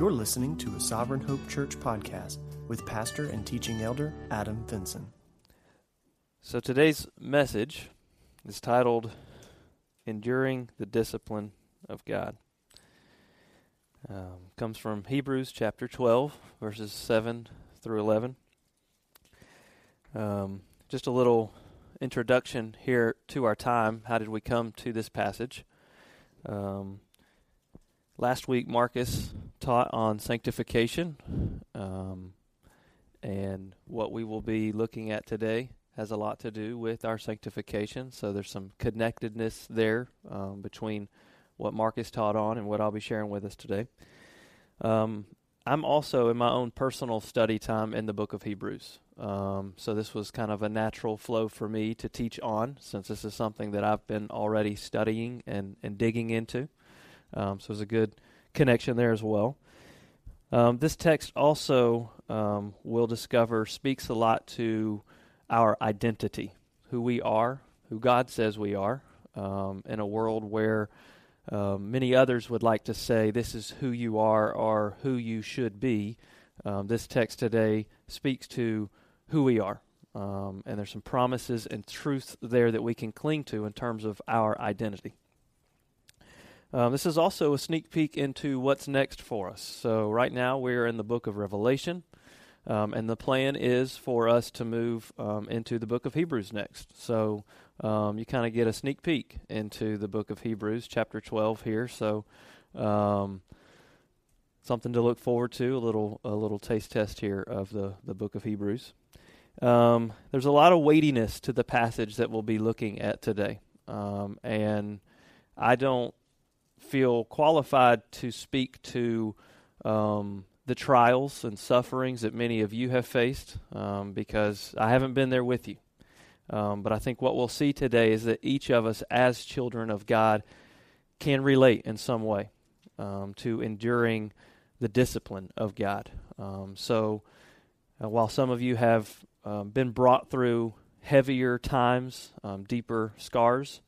You're listening to a Sovereign Hope Church podcast with pastor and teaching elder Adam Vinson. So today's message is titled Enduring the Discipline of God. Um, comes from Hebrews chapter 12, verses 7 through 11. Um, just a little introduction here to our time. How did we come to this passage? Um, last week, Marcus taught on sanctification, um, and what we will be looking at today has a lot to do with our sanctification. So there's some connectedness there um, between what Marcus taught on and what I'll be sharing with us today. Um, I'm also in my own personal study time in the book of Hebrews. Um, so this was kind of a natural flow for me to teach on, since this is something that I've been already studying and, and digging into. Um, so there's a good connection there as well. Um, this text also, um, we'll discover, speaks a lot to our identity, who we are, who God says we are, um, in a world where uh, many others would like to say this is who you are or who you should be. Um, this text today speaks to who we are. Um, and there's some promises and truths there that we can cling to in terms of our identity. Um, this is also a sneak peek into what's next for us. So, right now, we're in the book of Revelation, um, and the plan is for us to move um, into the book of Hebrews next. So, um, you kind of get a sneak peek into the book of Hebrews, chapter 12 here. So, um, something to look forward to, a little, a little taste test here of the, the book of Hebrews. Um, there's a lot of weightiness to the passage that we'll be looking at today. And I don't feel qualified to speak to um, the trials and sufferings that many of you have faced um, because I haven't been there with you. Um, but I think what we'll see today is that each of us, as children of God, can relate in some way um, to enduring the discipline of God. Um, so, uh, while some of you have um, been brought through heavier times, deeper scars,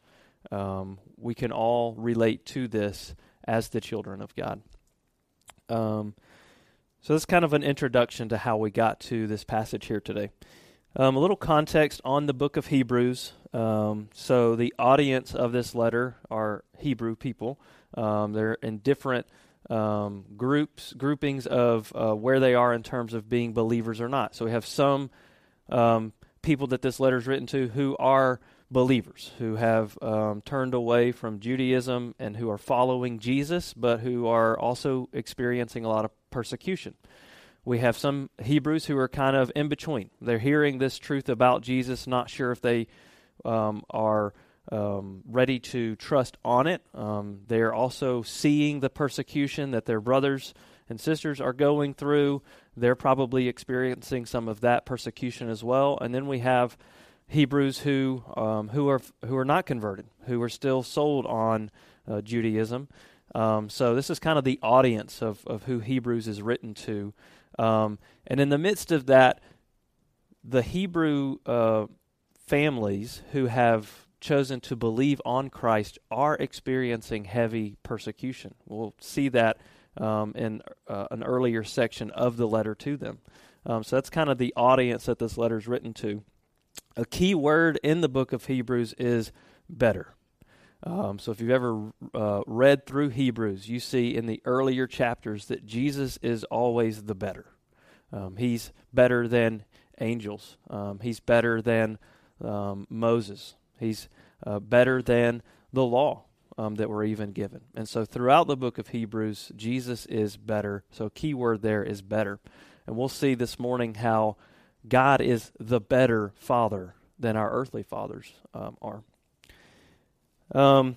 um, we can all relate to this as the children of God. Um, so, this is kind of an introduction to how we got to this passage here today. Um, a little context on the book of Hebrews. Um, so, the audience of this letter are Hebrew people. Um, they're in different um, groups, groupings of uh, where they are in terms of being believers or not. So, we have some people that this letter is written to who are believers who have um, turned away from Judaism and who are following Jesus, but who are also experiencing a lot of persecution. We have some Hebrews who are kind of in between. They're hearing this truth about Jesus, not sure if they um, are um, ready to trust on it. Um, they are also seeing the persecution that their brothers and sisters are going through. They're probably experiencing some of that persecution as well. And then we have Hebrews who um, who are who are not converted, who are still sold on uh, Judaism. Um, so this is kind of the audience of of who Hebrews is written to, um, and in the midst of that, the Hebrew uh, families who have chosen to believe on Christ are experiencing heavy persecution. We'll see that um, in uh, an earlier section of the letter to them. Um, so that's kind of the audience that this letter is written to a key word in the book of Hebrews is better. Um, so if you've ever uh, read through Hebrews, you see in the earlier chapters that Jesus is always the better. Um, he's better than angels. Um, he's better than um, Moses. He's uh, better than the law um, that we're even given. And so throughout the book of Hebrews, Jesus is better. So key word there is better. And we'll see this morning how God is the better father than our earthly fathers um, are. Um,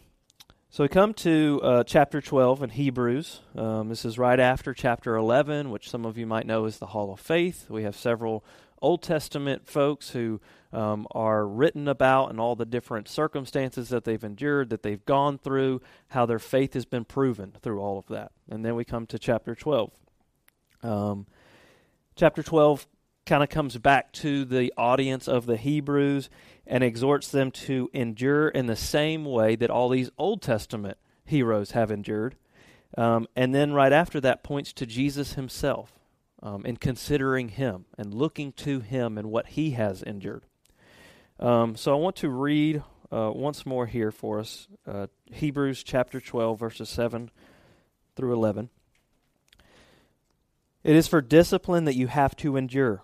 so we come to uh, chapter 12 in Hebrews. Um, this is right after chapter 11, which some of you might know is the Hall of Faith. We have several Old Testament folks who um, are written about and all the different circumstances that they've endured, that they've gone through, how their faith has been proven through all of that. And then we come to chapter 12. Um, chapter 12 kind of comes back to the audience of the Hebrews and exhorts them to endure in the same way that all these Old Testament heroes have endured. Um, and then right after that points to Jesus himself um, and considering him and looking to him and what he has endured. Um, so I want to read uh, once more here for us uh, Hebrews chapter 12, verses 7 through 11. It is for discipline that you have to endure.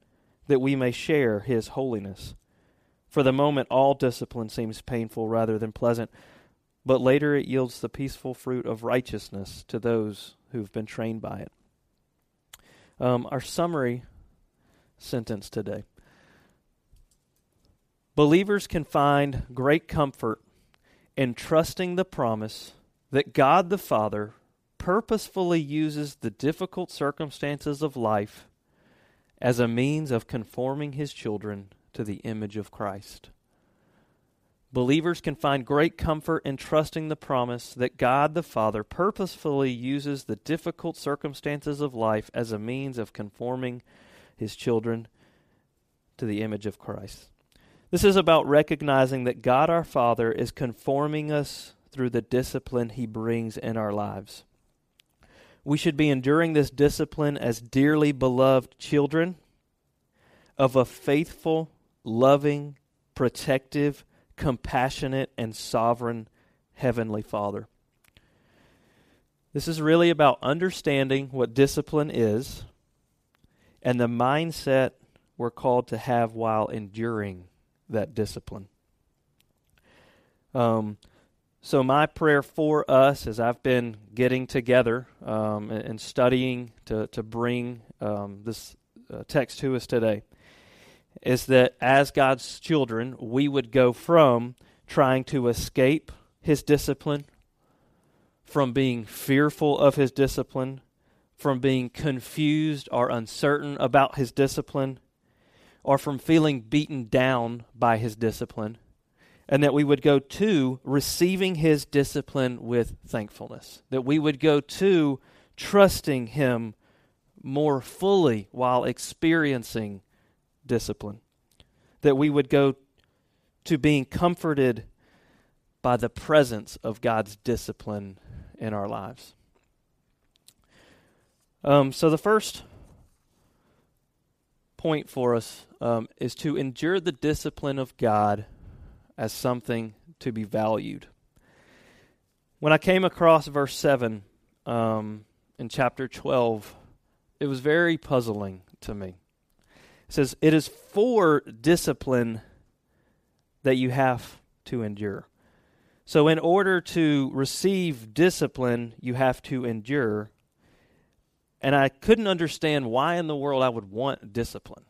that we may share his holiness. For the moment, all discipline seems painful rather than pleasant, but later it yields the peaceful fruit of righteousness to those who've been trained by it. Um, our summary sentence today Believers can find great comfort in trusting the promise that God the Father purposefully uses the difficult circumstances of life as a means of conforming his children to the image of Christ. Believers can find great comfort in trusting the promise that God the Father purposefully uses the difficult circumstances of life as a means of conforming his children to the image of Christ. This is about recognizing that God our Father is conforming us through the discipline he brings in our lives. We should be enduring this discipline as dearly beloved children of a faithful, loving, protective, compassionate, and sovereign Heavenly Father. This is really about understanding what discipline is and the mindset we're called to have while enduring that discipline. Um, so, my prayer for us as I've been getting together um, and, and, studying to, to bring um, this uh, text to us today is that as God's children, we would go from trying to escape His discipline, from being fearful of His discipline, from being confused or uncertain about His discipline, or from feeling beaten down by His discipline and that we would go to receiving his discipline with thankfulness. That we would go to trusting him more fully while experiencing discipline. That we would go to being comforted by the presence of God's discipline in our lives. Um, so, the first point for us um, is to endure the discipline of God as something to be valued. When I came across verse 7 um, in chapter 12, it was very puzzling to me. It says, It is for discipline that you have to endure. So, in order to receive discipline, you have to endure. And I couldn't understand why in the world I would want discipline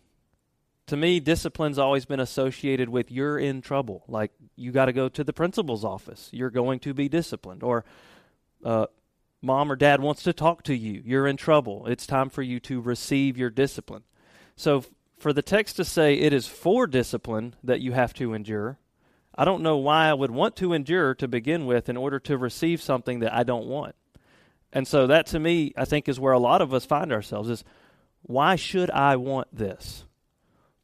to me, discipline's always been associated with you're in trouble. Like you got to go to the principal's office. You're going to be disciplined. Or uh, mom or dad wants to talk to you. You're in trouble. It's time for you to receive your discipline. So for the text to say it is for discipline that you have to endure, I don't know why I would want to endure to begin with in order to receive something that I don't want. And so that to me, I think, is where a lot of us find ourselves is why should I want this?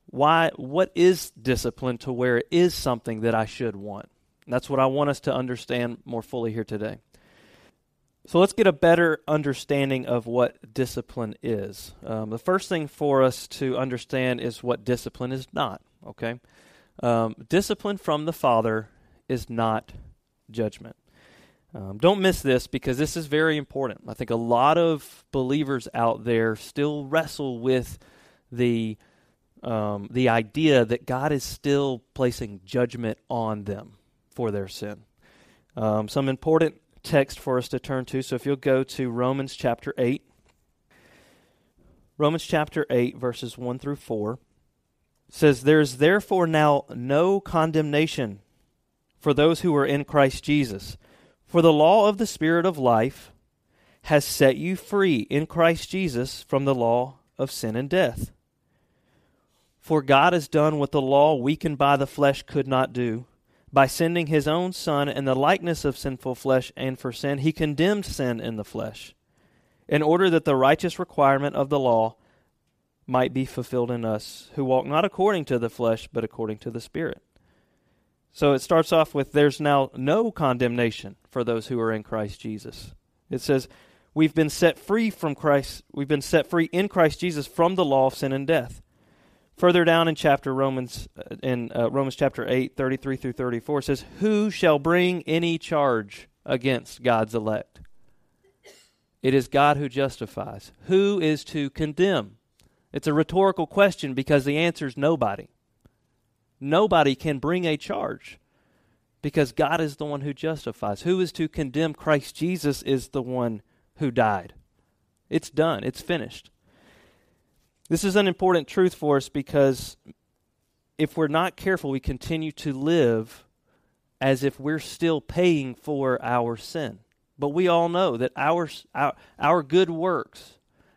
Why what is discipline to where it is something that I should want. And that's what I want us to understand more fully here today. So let's get a better understanding of what discipline is. Um, the first thing for us to understand is what discipline is not. Okay, um, discipline from the Father is not judgment. Um, don't miss this because this is very important. I think a lot of believers out there still wrestle with the um, the idea that God is still placing judgment on them for their sin. Um, some important text for us to turn to. So if you'll go to Romans chapter 8, Romans chapter 8, verses 1 through 4 says, There is therefore now no condemnation for those who are in Christ Jesus. For the law of the Spirit of life has set you free in Christ Jesus from the law of sin and death. For God has done what the law, weakened by the flesh, could not do. By sending his own Son in the likeness of sinful flesh and for sin, he condemned sin in the flesh, in order that the righteous requirement of the law might be fulfilled in us, who walk not according to the flesh, but according to the Spirit. So it starts off with there's now no condemnation for those who are in Christ Jesus. It says, We've been set free from Christ, we've been set free in Christ Jesus from the law of sin and death. Further down in chapter Romans uh, in uh, Romans chapter 8 33 through 34 says who shall bring any charge against God's elect? It is God who justifies. Who is to condemn? It's a rhetorical question because the answer is nobody. Nobody can bring a charge because God is the one who justifies. Who is to condemn? Christ Jesus is the one who died. It's done. It's finished this is an important truth for us because if we're not careful, we continue to live as if we're still paying for our sin. But we all know that our, our, our good works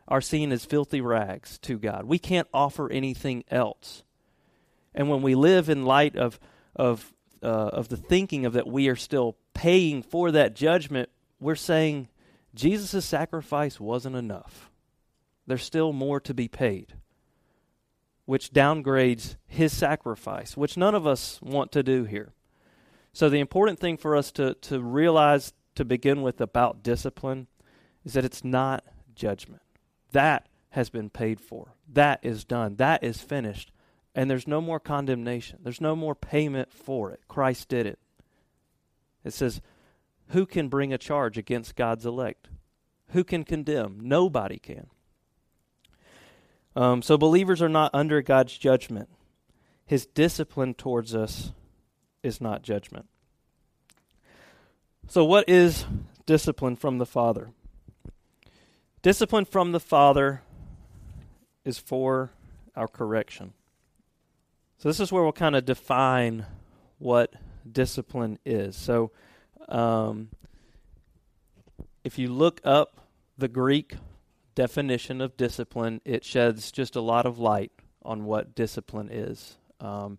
are seen as filthy rags to God. We can't offer anything else. And when we live in light of, of, uh, of the thinking of that we are still paying for that judgment, we're saying Jesus' sacrifice wasn't enough there's still more to be paid, which downgrades his sacrifice, which none of us want to do here. So, the important thing for us to, to realize to begin with about discipline is that it's not judgment. That has been paid for, that is done, that is finished, and there's no more condemnation, there's no more payment for it. Christ did it. It says, Who can bring a charge against God's elect? Who can condemn? Nobody can. Um, so believers are not under God's judgment. His discipline towards us is not judgment. So, what is discipline from the Father? Discipline from the Father is for our correction. So, this is where we'll kind of define what discipline is. So, um, if you look up the Greek definition of discipline, it sheds just a lot of light on what discipline is. Um,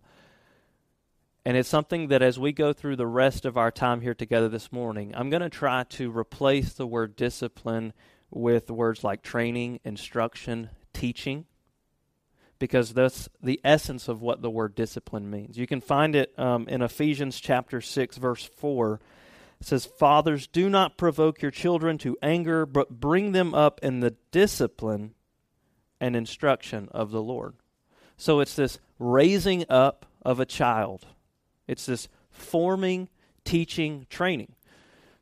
and it's something that as we go through the rest of our time here together this morning, I'm going to try to replace the word discipline with words like training, instruction, teaching, because that's the essence of what the word discipline means. You can find it um, in Ephesians chapter 6, verse 4 it says, Fathers, do not provoke your children to anger, but bring them up in the discipline and instruction of the Lord. So it's this raising up of a child, it's this forming, teaching, training.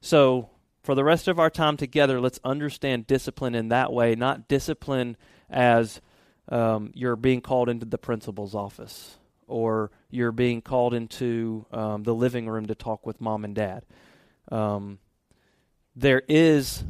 So for the rest of our time together, let's understand discipline in that way, not discipline as um, you're being called into the principal's office or you're being called into um, the living room to talk with mom and dad. Um, there is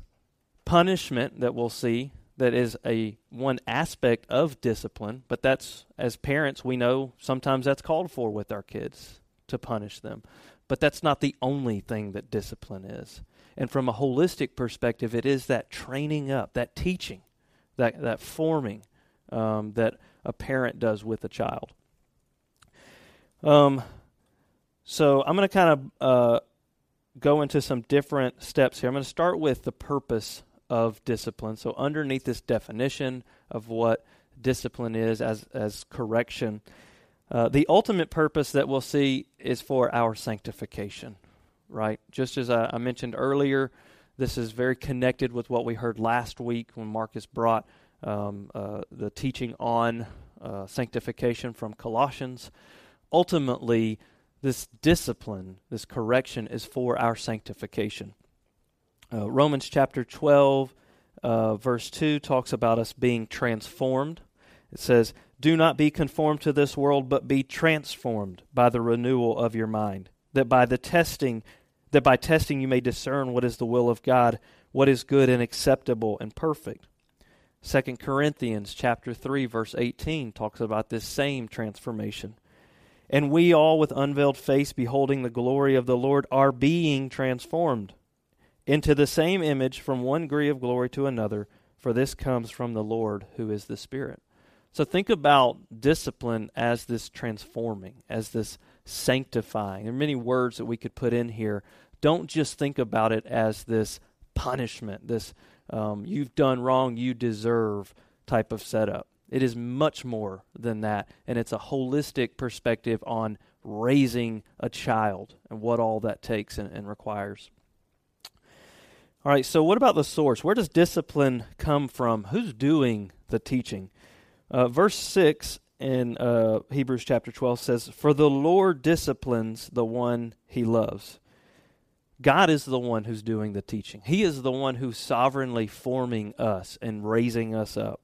punishment that we'll see that is a one aspect of discipline, but that's as parents we know sometimes that's called for with our kids to punish them. But that's not the only thing that discipline is. And from a holistic perspective, it is that training up, that teaching, that that forming um, that a parent does with a child. Um, so I'm going to kind of uh, go into some different steps here. I'm going to start with the purpose of discipline. So, underneath this definition of what discipline is as, as correction, uh, the ultimate purpose that we'll see is for our sanctification, right? Just as I, I mentioned earlier, this is very connected with what we heard last week when Marcus brought um, uh, the teaching on uh, sanctification from Colossians. Ultimately, this discipline, this correction, is for our sanctification. Uh, Romans chapter 12, uh, verse 2 talks about us being transformed. It says, Do not be conformed to this world, but be transformed by the renewal of your mind, that by the testing, that by testing you may discern what is the will of God, what is good and acceptable and perfect. 2 Corinthians chapter 3 verse 18 talks about this same transformation. And we all, with unveiled face, beholding the glory of the Lord, are being transformed into the same image from one degree of glory to another, for this comes from the Lord who is the Spirit. So think about discipline as this transforming, as this sanctifying. There are many words that we could put in here. Don't just think about it as this punishment, this um, you've done wrong, you deserve type of setup. It is much more than that, and it's a holistic perspective on raising a child and what all that takes and, and requires. All right, so what about the source? Where does discipline come from? Who's doing the teaching? Uh, verse 6 in uh, Hebrews chapter 12 says, For the Lord disciplines the one he loves. God is the one who's doing the teaching. He is the one who's sovereignly forming us and raising us up.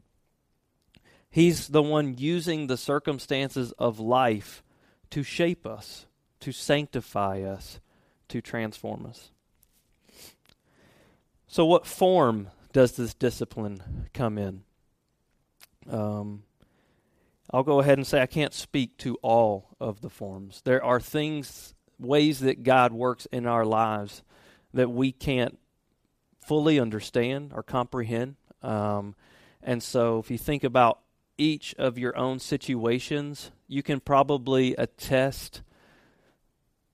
He's the one using the circumstances of life to shape us, to sanctify us, to transform us. So, what form does this discipline come in? Um, I'll go ahead and say I can't speak to all of the forms. There are things, ways that God works in our lives that we can't fully understand or comprehend. Um, and so, if you think about each of your own situations, you can probably attest,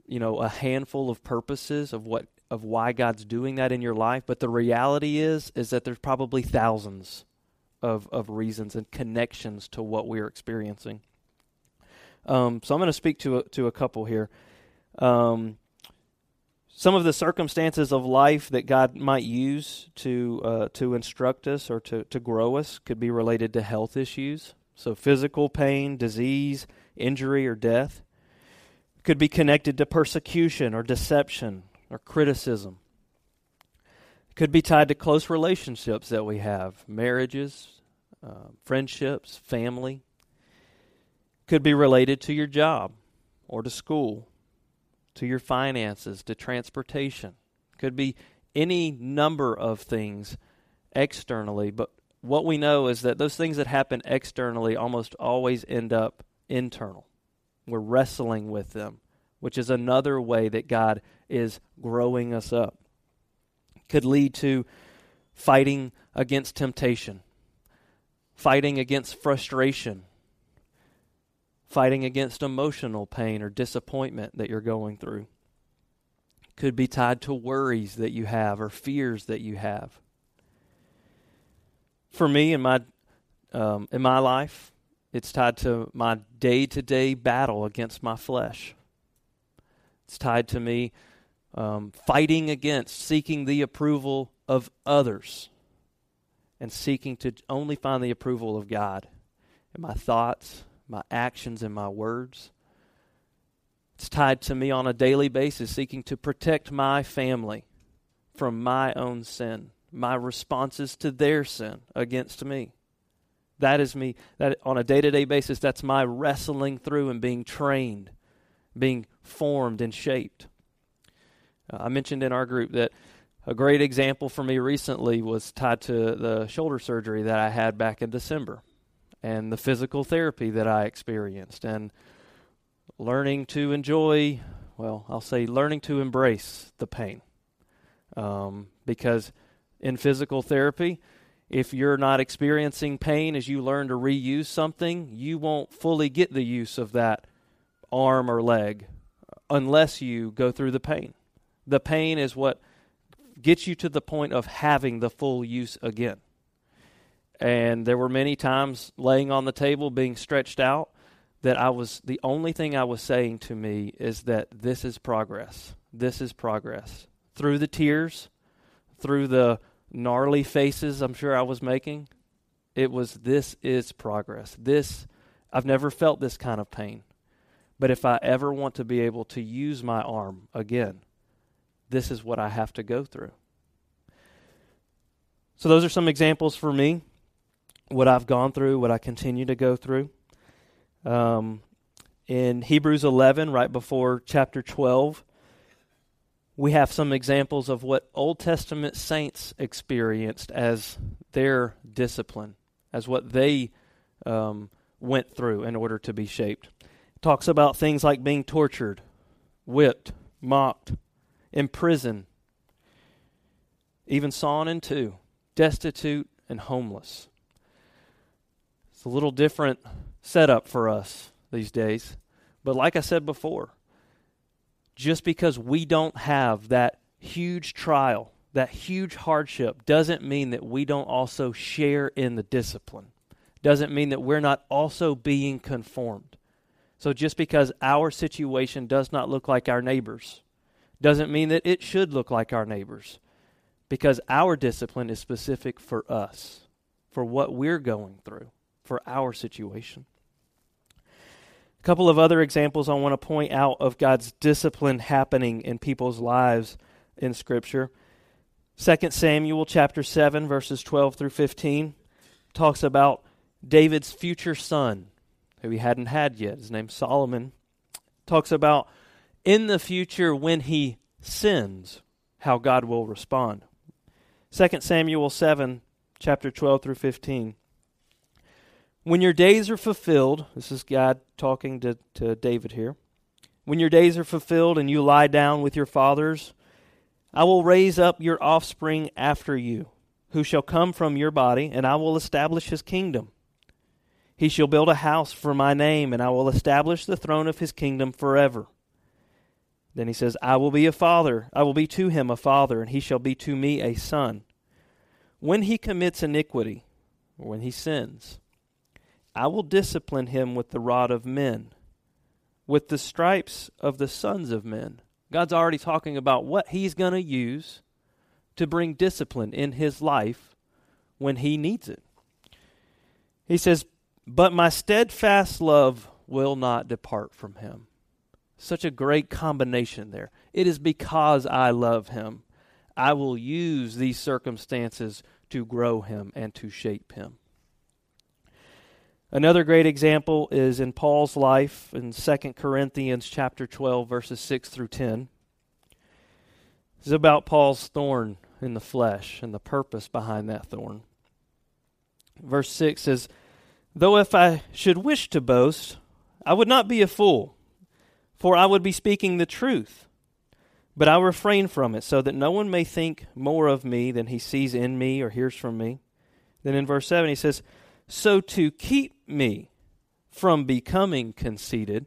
you know, a handful of purposes of what of why God's doing that in your life, but the reality is is that there's probably thousands of of reasons and connections to what we're experiencing. Um, so I'm going to speak to a, to a couple here. Um, some of the circumstances of life that God might use to uh, to instruct us or to to grow us could be related to health issues. So physical pain, disease, injury, or death could be connected to persecution or deception, or criticism. Could be tied to close relationships that we have marriages, uh, friendships, family. Could be related to your job or to school, to your finances, to transportation. Could be any number of things externally, but what we know is that those things that happen externally almost always end up internal. We're wrestling with them which is another way that God is growing us up. Could lead to fighting against temptation, fighting against frustration, fighting against emotional pain or disappointment that you're going through. Could be tied to worries that you have or fears that you have. For me, in my um, in my life, it's tied to my day to day battle against my flesh. It's tied to me um, fighting against, seeking the approval of others, and seeking to only find the approval of God in my thoughts, my actions, and my words. It's tied to me on a daily basis, seeking to protect my family from my own sin, my responses to their sin against me. That is me. That on a day-to-day basis, that's my wrestling through and being trained being formed and shaped. Uh, I mentioned in our group that a great example for me recently was tied to the shoulder surgery that I had back in December and the physical therapy that I experienced and learning to enjoy, well, I'll say learning to embrace the pain. Um, because in physical therapy, if you're not experiencing pain as you learn to reuse something, you won't fully get the use of that arm or leg unless you go through the pain. The pain is what gets you to the point of having the full use again. And there were many times laying on the table, being stretched out, that I was the only thing I was saying to me is that this is progress. This is progress. Through the tears, through the gnarly faces I'm sure I was making, it was this is progress. This I've never felt this kind of pain. But if I ever want to be able to use my arm again, this is what I have to go through. So, those are some examples for me, what I've gone through, what I continue to go through. Um, in Hebrews 11, right before chapter 12, we have some examples of what Old Testament saints experienced as their discipline, as what they um, went through in order to be shaped talks about things like being tortured, whipped, mocked, imprisoned, even sawn in two, destitute and homeless. It's a little different setup for us these days. But like I said before, just because we don't have that huge trial, that huge hardship, doesn't mean that we don't also share in the discipline. Doesn't mean that we're not also being conformed. So just because our situation does not look like our neighbors, doesn't mean that it should look like our neighbors. Because our discipline is specific for us, for what we're going through, for our situation. A couple of other examples I want to point out of God's discipline happening in people's lives in Scripture. 2 Samuel chapter 7, verses 12 through 15, talks about David's future son, who he hadn't had yet. His name's Solomon. Talks about in the future when he sins, how God will respond. 2 Samuel 7, chapter 12 through 15. When your days are fulfilled, this is God talking to, to David here. When your days are fulfilled and you lie down with your fathers, I will raise up your offspring after you, who shall come from your body, and I will establish his kingdom. He shall build a house for my name, and I will establish the throne of his kingdom forever. Then he says, I will be a father, I will be to him a father, and he shall be to me a son. When he commits iniquity, or when he sins, I will discipline him with the rod of men, with the stripes of the sons of men. God's already talking about what he's going to use to bring discipline in his life when he needs it. He says, But my steadfast love will not depart from him. Such a great combination there. It is because I love him. I will use these circumstances to grow him and to shape him. Another great example is in Paul's life in 2 Corinthians chapter 12 verses 6 through 10. This is about Paul's thorn in the flesh and the purpose behind that thorn. Verse 6 says, Though if I should wish to boast, I would not be a fool, for I would be speaking the truth. But I refrain from it, so that no one may think more of me than he sees in me or hears from me. Then in verse 7 he says, So to keep me from becoming conceited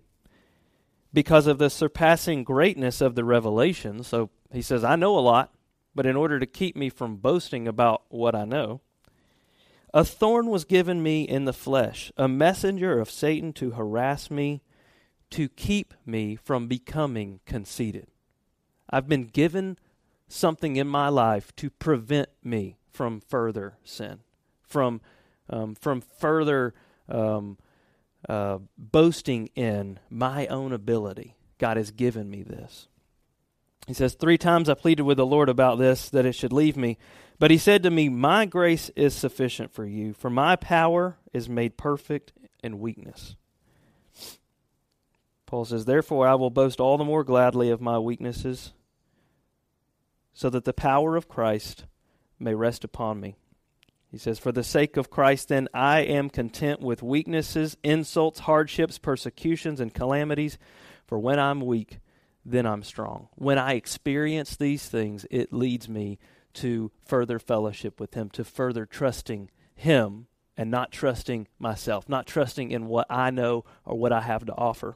because of the surpassing greatness of the revelation. So he says, I know a lot, but in order to keep me from boasting about what I know, a thorn was given me in the flesh, a messenger of Satan to harass me, to keep me from becoming conceited. I've been given something in my life to prevent me from further sin, from um, from further um, uh, boasting in my own ability. God has given me this. He says, Three times I pleaded with the Lord about this, that it should leave me. But he said to me, My grace is sufficient for you, for my power is made perfect in weakness. Paul says, Therefore I will boast all the more gladly of my weaknesses, so that the power of Christ may rest upon me. He says, For the sake of Christ, then, I am content with weaknesses, insults, hardships, persecutions, and calamities. For when I'm weak, then I'm strong. When I experience these things, it leads me to further fellowship with Him, to further trusting Him and not trusting myself, not trusting in what I know or what I have to offer.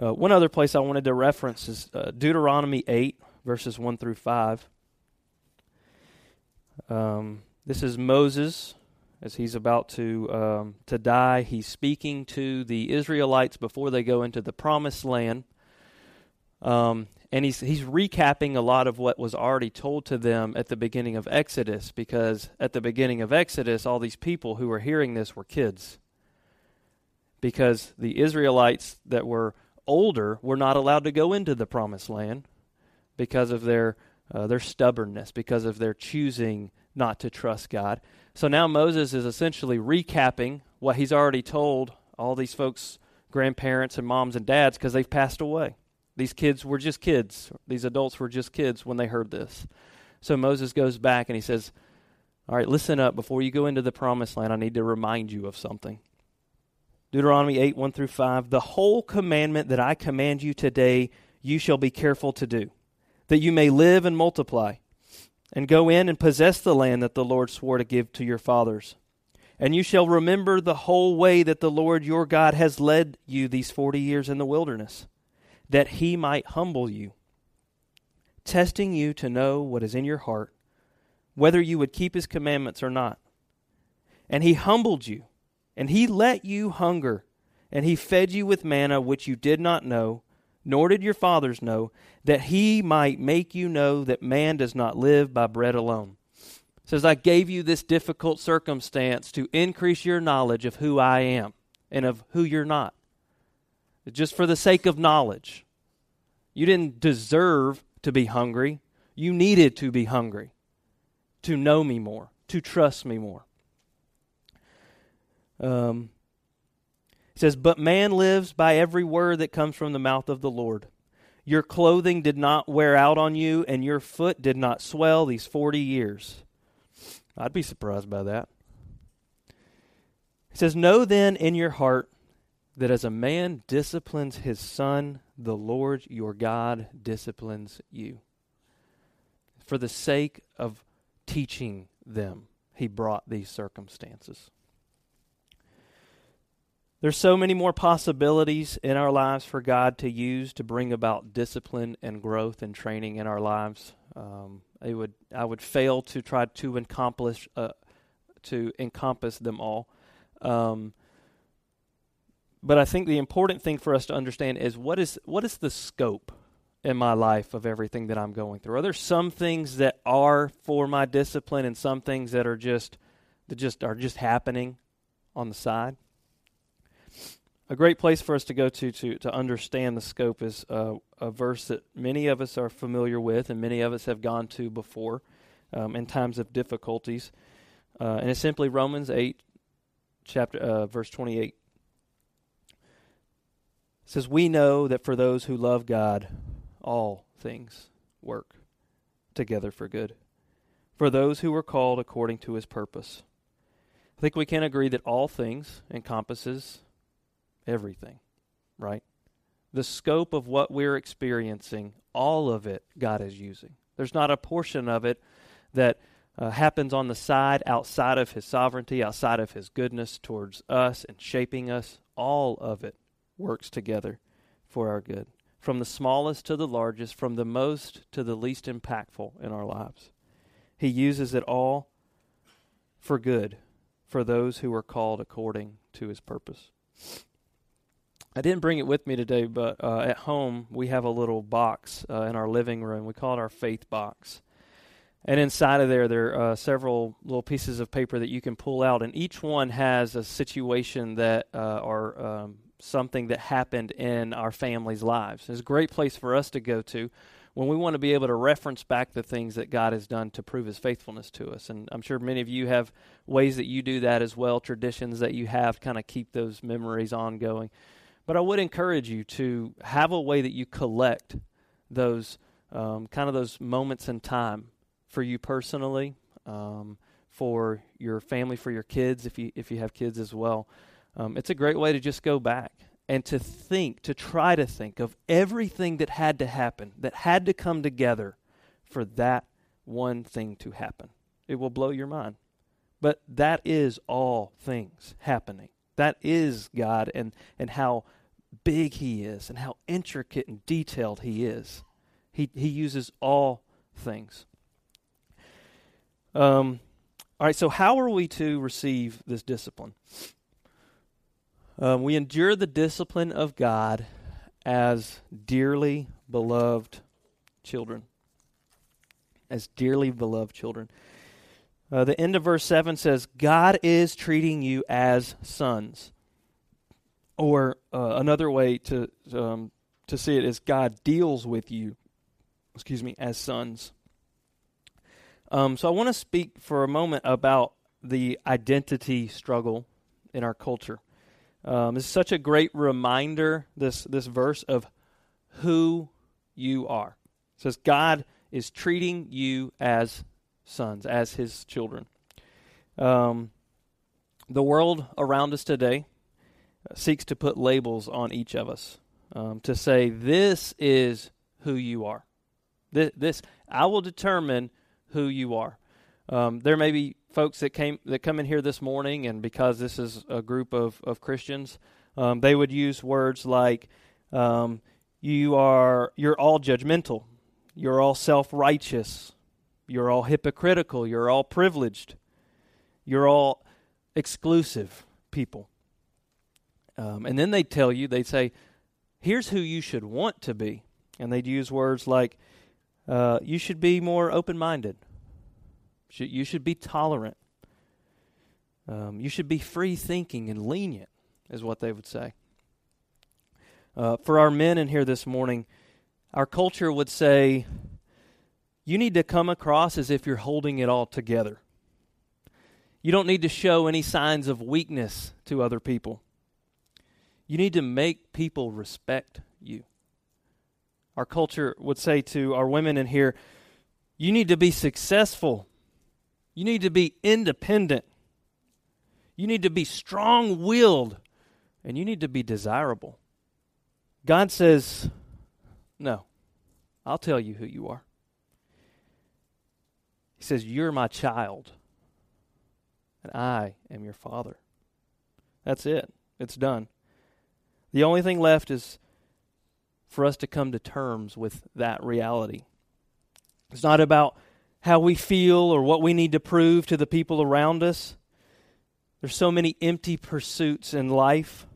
Uh, one other place I wanted to reference is uh, Deuteronomy 8, verses 1 through 5. Um, this is Moses as he's about to um, to die. He's speaking to the Israelites before they go into the Promised Land, um, and he's he's recapping a lot of what was already told to them at the beginning of Exodus. Because at the beginning of Exodus, all these people who were hearing this were kids. Because the Israelites that were older were not allowed to go into the Promised Land because of their uh, their stubbornness, because of their choosing not to trust God. So now Moses is essentially recapping what he's already told all these folks, grandparents and moms and dads, because they've passed away. These kids were just kids. These adults were just kids when they heard this. So Moses goes back and he says, All right, listen up. Before you go into the promised land, I need to remind you of something. Deuteronomy 8, 1 through 5. The whole commandment that I command you today, you shall be careful to do that you may live and multiply, and go in and possess the land that the Lord swore to give to your fathers. And you shall remember the whole way that the Lord your God has led you these forty years in the wilderness, that he might humble you, testing you to know what is in your heart, whether you would keep his commandments or not. And he humbled you, and he let you hunger, and he fed you with manna which you did not know nor did your fathers know, that he might make you know that man does not live by bread alone. It says, I gave you this difficult circumstance to increase your knowledge of who I am and of who you're not. Just for the sake of knowledge. You didn't deserve to be hungry. You needed to be hungry to know me more, to trust me more. Um, says, But man lives by every word that comes from the mouth of the Lord. Your clothing did not wear out on you, and your foot did not swell these 40 years. I'd be surprised by that. He says, Know then in your heart that as a man disciplines his son, the Lord your God disciplines you. For the sake of teaching them, he brought these circumstances. There's so many more possibilities in our lives for God to use to bring about discipline and growth and training in our lives. Um, I would I would fail to try to accomplish uh, to encompass them all. Um, but I think the important thing for us to understand is what is what is the scope in my life of everything that I'm going through. Are there some things that are for my discipline and some things that are just that just are just happening on the side? A great place for us to go to to, to understand the scope is uh, a verse that many of us are familiar with and many of us have gone to before um, in times of difficulties. Uh, and it's simply Romans 8, chapter uh, verse 28. It says, We know that for those who love God, all things work together for good. For those who are called according to his purpose. I think we can agree that all things encompasses everything, right? The scope of what we're experiencing, all of it, God is using. There's not a portion of it that uh, happens on the side outside of His sovereignty, outside of His goodness towards us and shaping us. All of it works together for our good. From the smallest to the largest, from the most to the least impactful in our lives. He uses it all for good for those who are called according to His purpose. I didn't bring it with me today, but uh, at home we have a little box uh, in our living room. We call it our faith box. And inside of there, there are uh, several little pieces of paper that you can pull out, and each one has a situation that uh, or um, something that happened in our family's lives. It's a great place for us to go to when we want to be able to reference back the things that God has done to prove His faithfulness to us. And I'm sure many of you have ways that you do that as well, traditions that you have kind of keep those memories ongoing. But I would encourage you to have a way that you collect those um, kind of those moments in time for you personally, um, for your family, for your kids, if you if you have kids as well. Um, it's a great way to just go back and to think, to try to think of everything that had to happen, that had to come together for that one thing to happen. It will blow your mind. But that is all things happening. That is God and, and how big he is and how intricate and detailed he is. He, he uses all things. Um, all right, so how are we to receive this discipline? Um, we endure the discipline of God as dearly beloved children. As dearly beloved children. Uh, the end of verse 7 says, God is treating you as sons. Or uh, another way to um, to see it is God deals with you, excuse me, as sons. Um, so I want to speak for a moment about the identity struggle in our culture. Um, it's such a great reminder this this verse of who you are. It says God is treating you as sons, as His children. Um, the world around us today seeks to put labels on each of us um, to say, this is who you are. This, this I will determine who you are. Um, there may be folks that came that come in here this morning, and because this is a group of of Christians, um, they would use words like, um, "You are you're all judgmental, you're all self righteous, you're all hypocritical, you're all privileged, you're all exclusive people." Um, and then they tell you, they say, "Here's who you should want to be," and they'd use words like, uh, "You should be more open minded." You should be tolerant. Um, you should be free thinking and lenient, is what they would say. Uh, for our men in here this morning, our culture would say, you need to come across as if you're holding it all together. You don't need to show any signs of weakness to other people. You need to make people respect you. Our culture would say to our women in here, you need to be successful you need to be independent. You need to be strong willed. And you need to be desirable. God says, No, I'll tell you who you are. He says, You're my child, and I am your father. That's it. It's done. The only thing left is for us to come to terms with that reality. It's not about how we feel or what we need to prove to the people around us. There's so many empty pursuits in life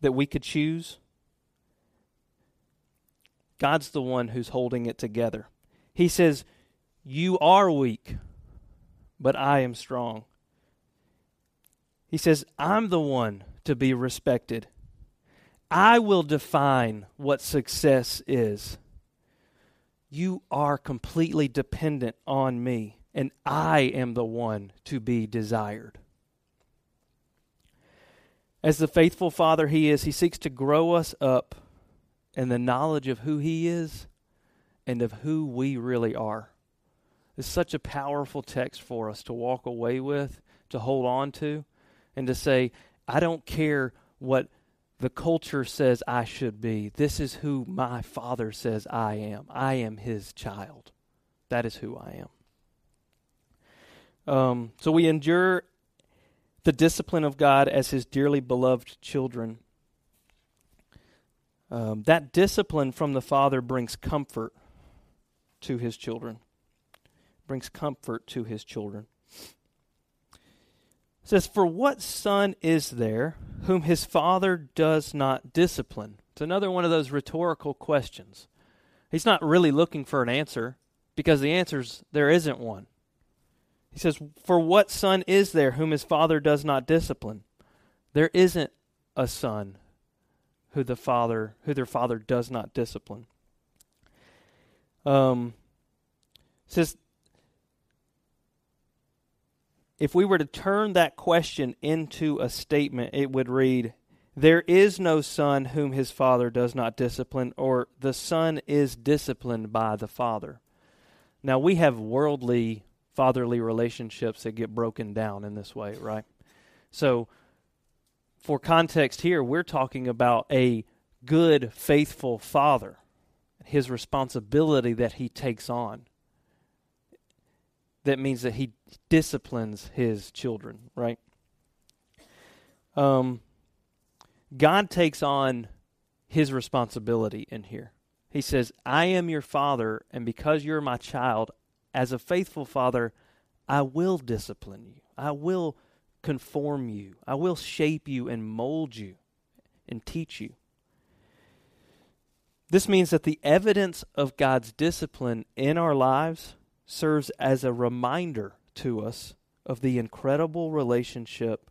that we could choose. God's the one who's holding it together. He says, You are weak, but I am strong. He says, I'm the one to be respected. I will define what success is. You are completely dependent on me, and I am the one to be desired. As the faithful Father He is, He seeks to grow us up in the knowledge of who He is and of who we really are. It's such a powerful text for us to walk away with, to hold on to, and to say, I don't care what the culture says I should be. This is who my father says I am. I am his child. That is who I am. Um, so we endure the discipline of God as his dearly beloved children. Um, that discipline from the Father brings comfort to his children. Brings comfort to his children. It says, For what son is there whom his father does not discipline? It's another one of those rhetorical questions. He's not really looking for an answer because the answer's there isn't one. He says, For what son is there whom his father does not discipline? There isn't a son who the father who their father does not discipline. Um says if we were to turn that question into a statement, it would read, There is no son whom his father does not discipline, or the son is disciplined by the father. Now, we have worldly fatherly relationships that get broken down in this way, right? So, for context here, we're talking about a good, faithful father, his responsibility that he takes on that means that he disciplines his children, right? Um, God takes on his responsibility in here. He says, I am your father, and because you're my child, as a faithful father, I will discipline you. I will conform you. I will shape you and mold you and teach you. This means that the evidence of God's discipline in our lives serves as a reminder to us of the incredible relationship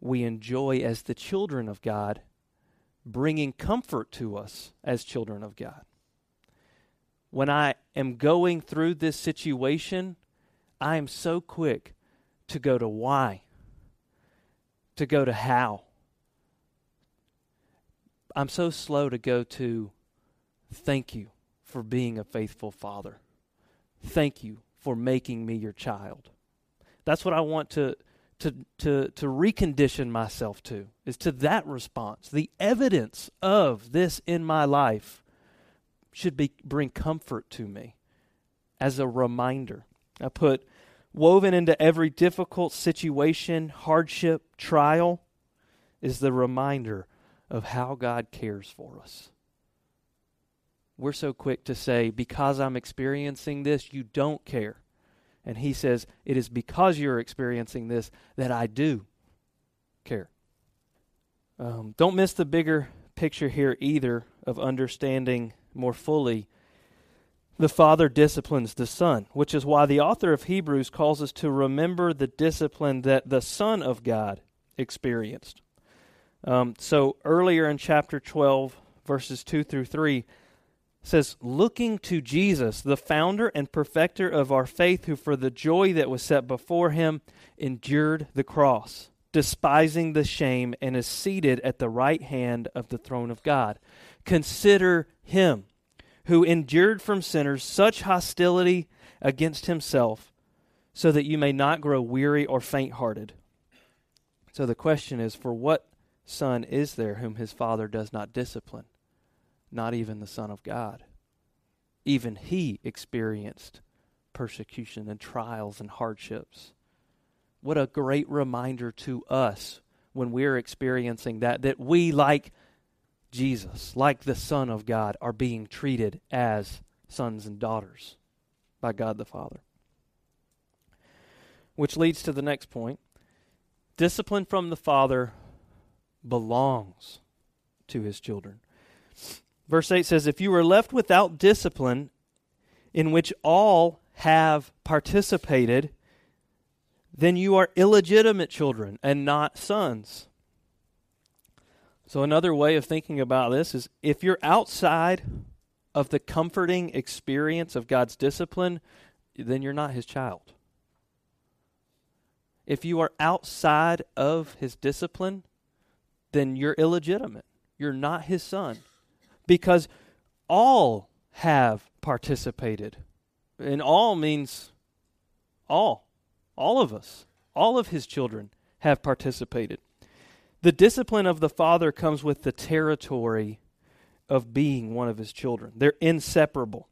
we enjoy as the children of God, bringing comfort to us as children of God. When I am going through this situation, I am so quick to go to why, to go to how. I'm so slow to go to thank you for being a faithful father. Thank you for making me your child. That's what I want to to to to recondition myself to is to that response. The evidence of this in my life should be bring comfort to me as a reminder. I put woven into every difficult situation, hardship, trial is the reminder of how God cares for us. We're so quick to say, because I'm experiencing this, you don't care. And he says, it is because you're experiencing this that I do care. Um, don't miss the bigger picture here either of understanding more fully the Father disciplines the Son, which is why the author of Hebrews calls us to remember the discipline that the Son of God experienced. Um, so earlier in chapter 12, verses 2 through 3, says, Looking to Jesus, the founder and perfecter of our faith, who for the joy that was set before him endured the cross, despising the shame, and is seated at the right hand of the throne of God. Consider him who endured from sinners such hostility against himself, so that you may not grow weary or faint hearted. So the question is for what son is there whom his father does not discipline? Not even the Son of God. Even he experienced persecution and trials and hardships. What a great reminder to us when we're experiencing that, that we, like Jesus, like the Son of God, are being treated as sons and daughters by God the Father. Which leads to the next point discipline from the Father belongs to his children. Verse 8 says, If you are left without discipline, in which all have participated, then you are illegitimate children and not sons. So, another way of thinking about this is if you're outside of the comforting experience of God's discipline, then you're not his child. If you are outside of his discipline, then you're illegitimate. You're not his son. Because all have participated. And all means all. All of us. All of his children have participated. The discipline of the Father comes with the territory of being one of his children. They're inseparable.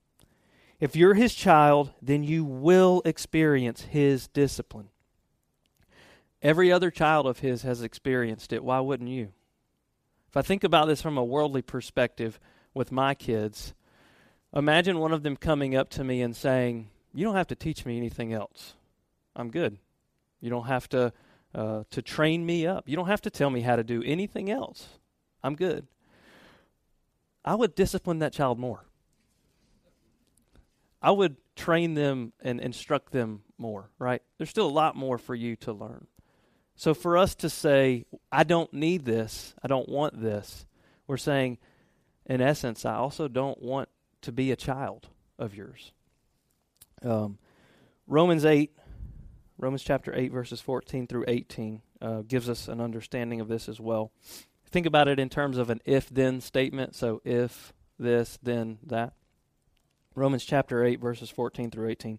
If you're his child, then you will experience his discipline. Every other child of his has experienced it. Why wouldn't you? If I think about this from a worldly perspective with my kids, imagine one of them coming up to me and saying, You don't have to teach me anything else. I'm good. You don't have to uh, to train me up. You don't have to tell me how to do anything else. I'm good. I would discipline that child more. I would train them and instruct them more, right? There's still a lot more for you to learn. So for us to say, I don't need this, I don't want this, we're saying, in essence, I also don't want to be a child of yours. Um, Romans 8 Romans chapter 8, verses 14 through 18, uh, gives us an understanding of this as well. Think about it in terms of an if then statement. So, if this, then that. Romans chapter 8, verses 14 through 18.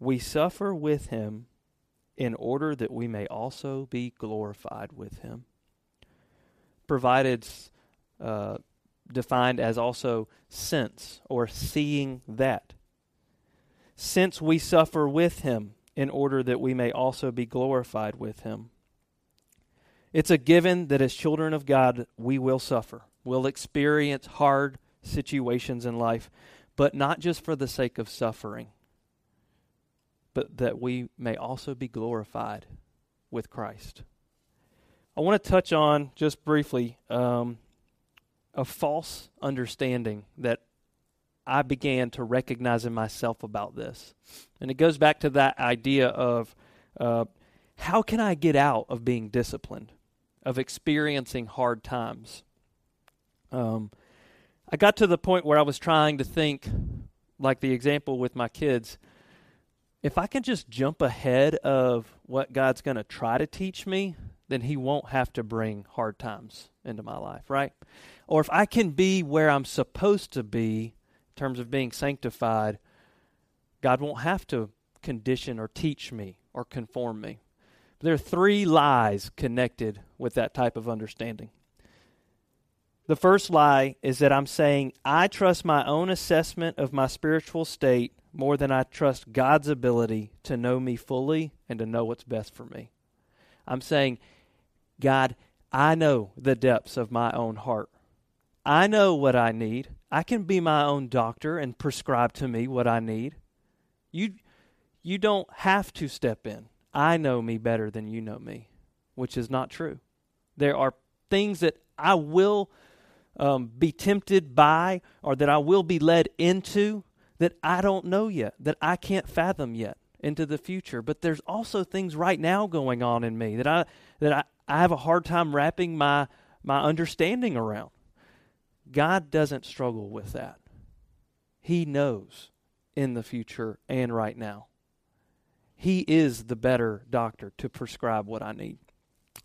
we suffer with Him in order that we may also be glorified with Him. Provided, uh, defined as also sense or seeing that since we suffer with him, in order that we may also be glorified with him. It's a given that as children of God, we will suffer. We'll experience hard situations in life, but not just for the sake of suffering, but that we may also be glorified with Christ. I want to touch on, just briefly, um, a false understanding that I began to recognize in myself about this. And it goes back to that idea of uh, how can I get out of being disciplined, of experiencing hard times? Um, I got to the point where I was trying to think like the example with my kids, if I can just jump ahead of what God's going to try to teach me, then He won't have to bring hard times into my life, right? Or if I can be where I'm supposed to be in terms of being sanctified, God won't have to condition or teach me or conform me. There are three lies connected with that type of understanding. The first lie is that I'm saying I trust my own assessment of my spiritual state more than I trust God's ability to know me fully and to know what's best for me. I'm saying, God, I know the depths of my own heart. I know what I need. I can be my own doctor and prescribe to me what I need. You you don't have to step in. I know me better than you know me, which is not true. There are things that I will um, be tempted by or that I will be led into that I don't know yet, that I can't fathom yet into the future. But there's also things right now going on in me that I that I, I have a hard time wrapping my my understanding around. God doesn't struggle with that. He knows in the future and right now. He is the better doctor to prescribe what I need.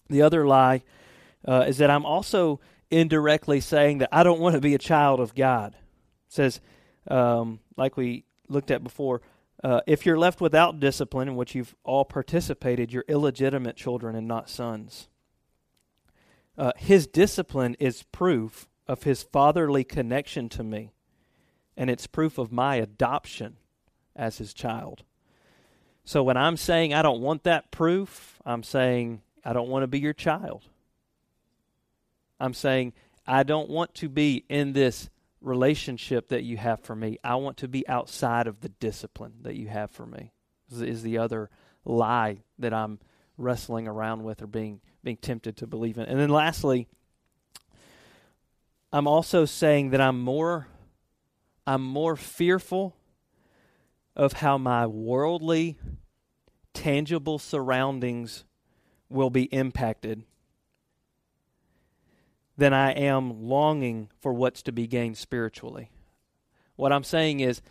The other lie uh, is that I'm also indirectly saying that I don't want to be a child of God. It says, um, like we looked at before, uh, if you're left without discipline in which you've all participated, you're illegitimate children and not sons. Uh, his discipline is proof of his fatherly connection to me, and it's proof of my adoption as his child. So when I'm saying I don't want that proof, I'm saying I don't want to be your child. I'm saying I don't want to be in this relationship that you have for me. I want to be outside of the discipline that you have for me. Is the other lie that I'm wrestling around with or being being tempted to believe in. And then lastly, I'm also saying that I'm more I'm more fearful of how my worldly, tangible surroundings will be impacted than I am longing for what's to be gained spiritually. What I'm saying is,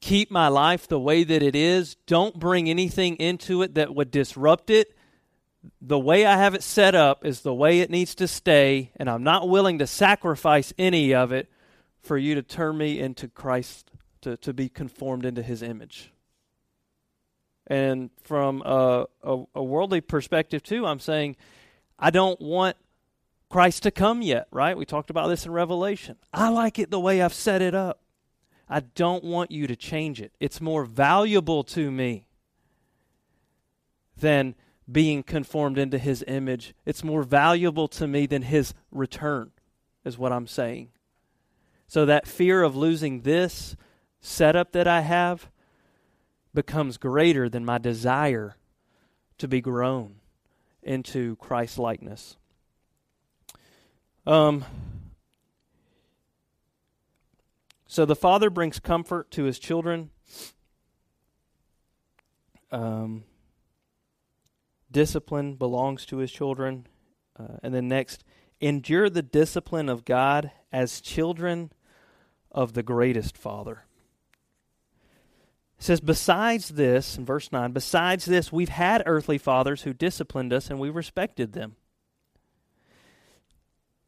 keep my life the way that it is. Don't bring anything into it that would disrupt it. The way I have it set up is the way it needs to stay, and I'm not willing to sacrifice any of it for you to turn me into Christ to, to be conformed into his image. And from a, a, a worldly perspective, too, I'm saying I don't want Christ to come yet, right? We talked about this in Revelation. I like it the way I've set it up. I don't want you to change it. It's more valuable to me than being conformed into his image. It's more valuable to me than his return, is what I'm saying. So that fear of losing this setup that I have becomes greater than my desire to be grown into Christ likeness. Um, so the father brings comfort to his children. Um, discipline belongs to his children. Uh, and then next, endure the discipline of God as children of the greatest Father. It says, besides this, in verse 9, besides this, we've had earthly fathers who disciplined us and we respected them.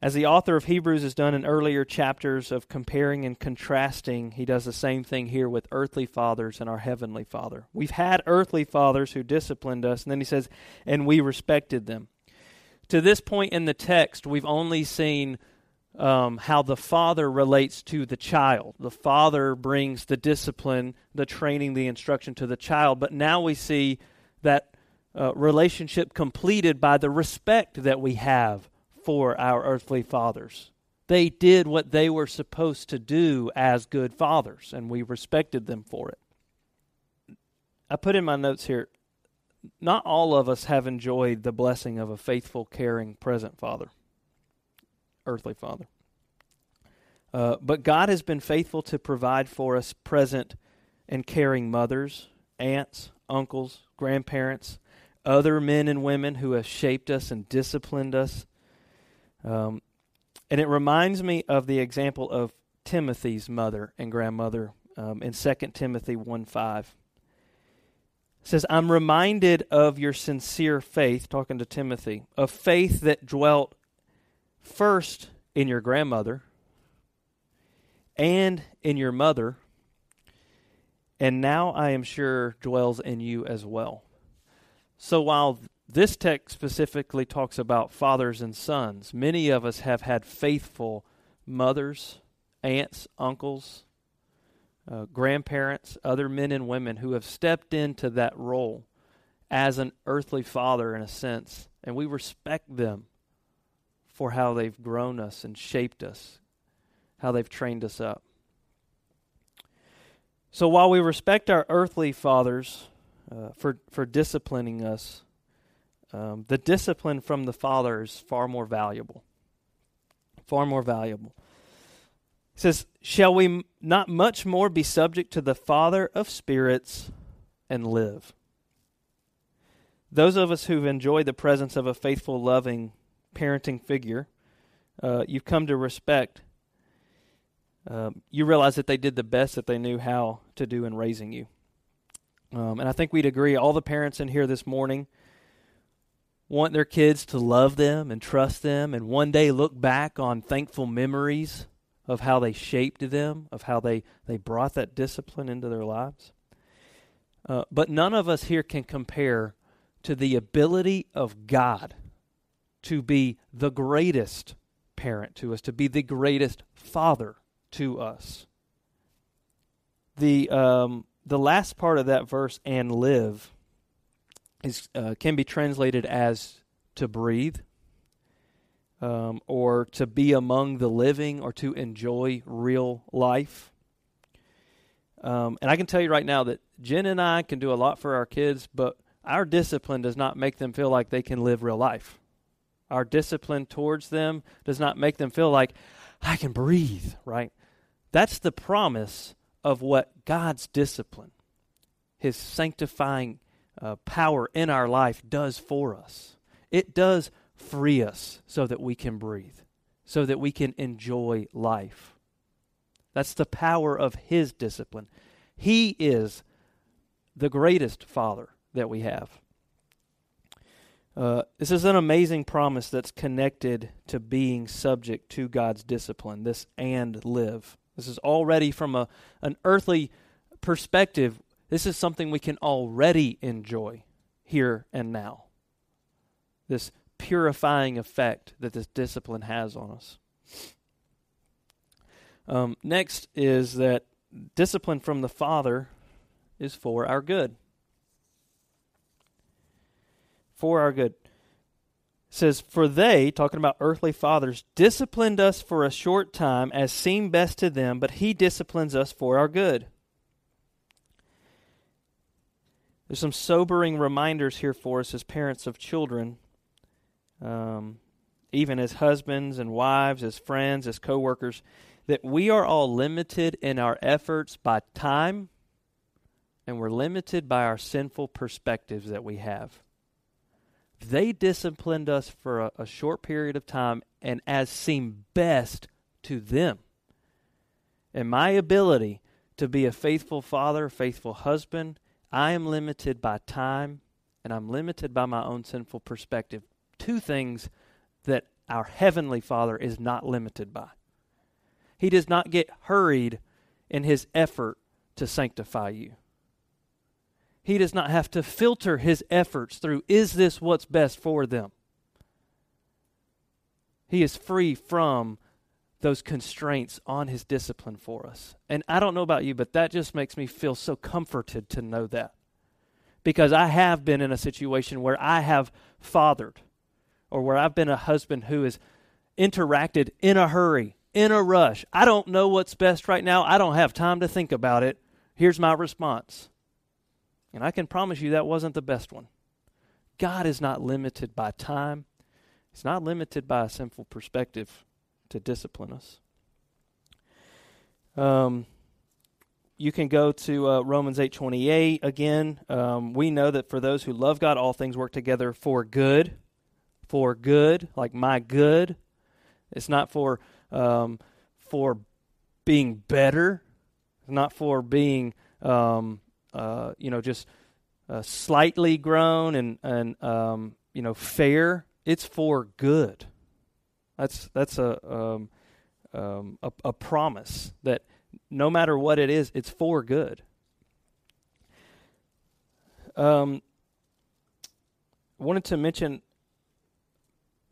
As the author of Hebrews has done in earlier chapters of comparing and contrasting, he does the same thing here with earthly fathers and our heavenly Father. We've had earthly fathers who disciplined us, and then he says, and we respected them. To this point in the text, we've only seen um, how the father relates to the child. The father brings the discipline, the training, the instruction to the child, but now we see that uh, relationship completed by the respect that we have for our earthly fathers. They did what they were supposed to do as good fathers, and we respected them for it. I put in my notes here not all of us have enjoyed the blessing of a faithful, caring, present father, earthly father. Uh, but God has been faithful to provide for us present and caring mothers, aunts, uncles, grandparents, other men and women who have shaped us and disciplined us um, and it reminds me of the example of Timothy's mother and grandmother um, in 2 Timothy 1 5. It says, I'm reminded of your sincere faith, talking to Timothy, of faith that dwelt first in your grandmother and in your mother, and now I am sure dwells in you as well. So while this text specifically talks about fathers and sons, many of us have had faithful mothers, aunts, uncles, uh, grandparents, other men and women who have stepped into that role as an earthly father in a sense, and we respect them for how they've grown us and shaped us, how they've trained us up. So while we respect our earthly fathers uh, for for disciplining us, um, the discipline from the father is far more valuable. Far more valuable He says, Shall we not much more be subject to the Father of spirits and live? Those of us who've enjoyed the presence of a faithful, loving parenting figure, uh, you've come to respect. Um, you realize that they did the best that they knew how to do in raising you. Um, and I think we'd agree, all the parents in here this morning want their kids to love them and trust them and one day look back on thankful memories of how they shaped them, of how they, they brought that discipline into their lives. Uh, but none of us here can compare to the ability of God to be the greatest parent to us, to be the greatest father to us. The um, the last part of that verse and live is uh, can be translated as to breathe um, or to be among the living or to enjoy real life. Um, and I can tell you right now that Jen and I can do a lot for our kids, but our discipline does not make them feel like they can live real life. Our discipline towards them does not make them feel like I can breathe, right? That's the promise of what God's discipline, His sanctifying uh, power in our life, does for us. It does free us so that we can breathe, so that we can enjoy life. That's the power of His discipline. He is the greatest Father that we have. Uh, this is an amazing promise that's connected to being subject to God's discipline, this and live. This is already from a, an earthly perspective, this is something we can already enjoy here and now. This purifying effect that this discipline has on us. Um, next is that discipline from the Father is for our good. For our good. It says, For they, talking about earthly fathers, disciplined us for a short time as seemed best to them, but He disciplines us for our good. There's some sobering reminders here for us as parents of children um, even as husbands and wives, as friends, as coworkers, that we are all limited in our efforts by time and we're limited by our sinful perspectives that we have. They disciplined us for a, a short period of time and as seemed best to them. And my ability to be a faithful father, faithful husband, I am limited by time and I'm limited by my own sinful perspective two things that our Heavenly Father is not limited by. He does not get hurried in his effort to sanctify you. He does not have to filter his efforts through is this what's best for them? He is free from those constraints on his discipline for us. And I don't know about you, but that just makes me feel so comforted to know that. Because I have been in a situation where I have fathered or where I've been a husband who has interacted in a hurry, in a rush. I don't know what's best right now. I don't have time to think about it. Here's my response. And I can promise you that wasn't the best one. God is not limited by time, He's not limited by a sinful perspective to discipline us. Um, you can go to uh, Romans 8:28 again. Um, we know that for those who love God, all things work together for good for good, like my good. It's not for um, for being better. not for being, um, uh, you know, just uh, slightly grown and and um, you know fair. It's for good. That's that's a um, um, a, a promise that no matter what it is, it's for good. Um, wanted to mention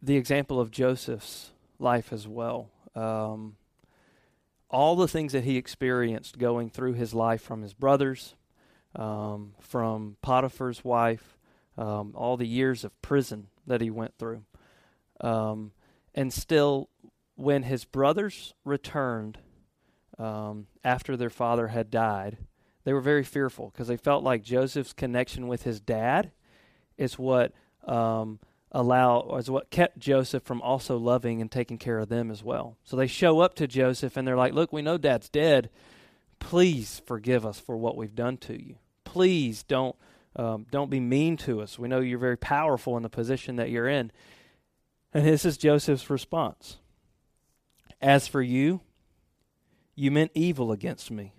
the example of Joseph's life as well. Um, all the things that he experienced going through his life from his brothers, um, from Potiphar's wife, um, all the years of prison that he went through. Um, and still, when his brothers returned um, after their father had died, they were very fearful because they felt like Joseph's connection with his dad is what um, allow is what kept Joseph from also loving and taking care of them as well. So they show up to Joseph and they're like, "Look, we know Dad's dead. Please forgive us for what we've done to you. Please don't um, don't be mean to us. We know you're very powerful in the position that you're in." And this is Joseph's response. As for you, you meant evil against me,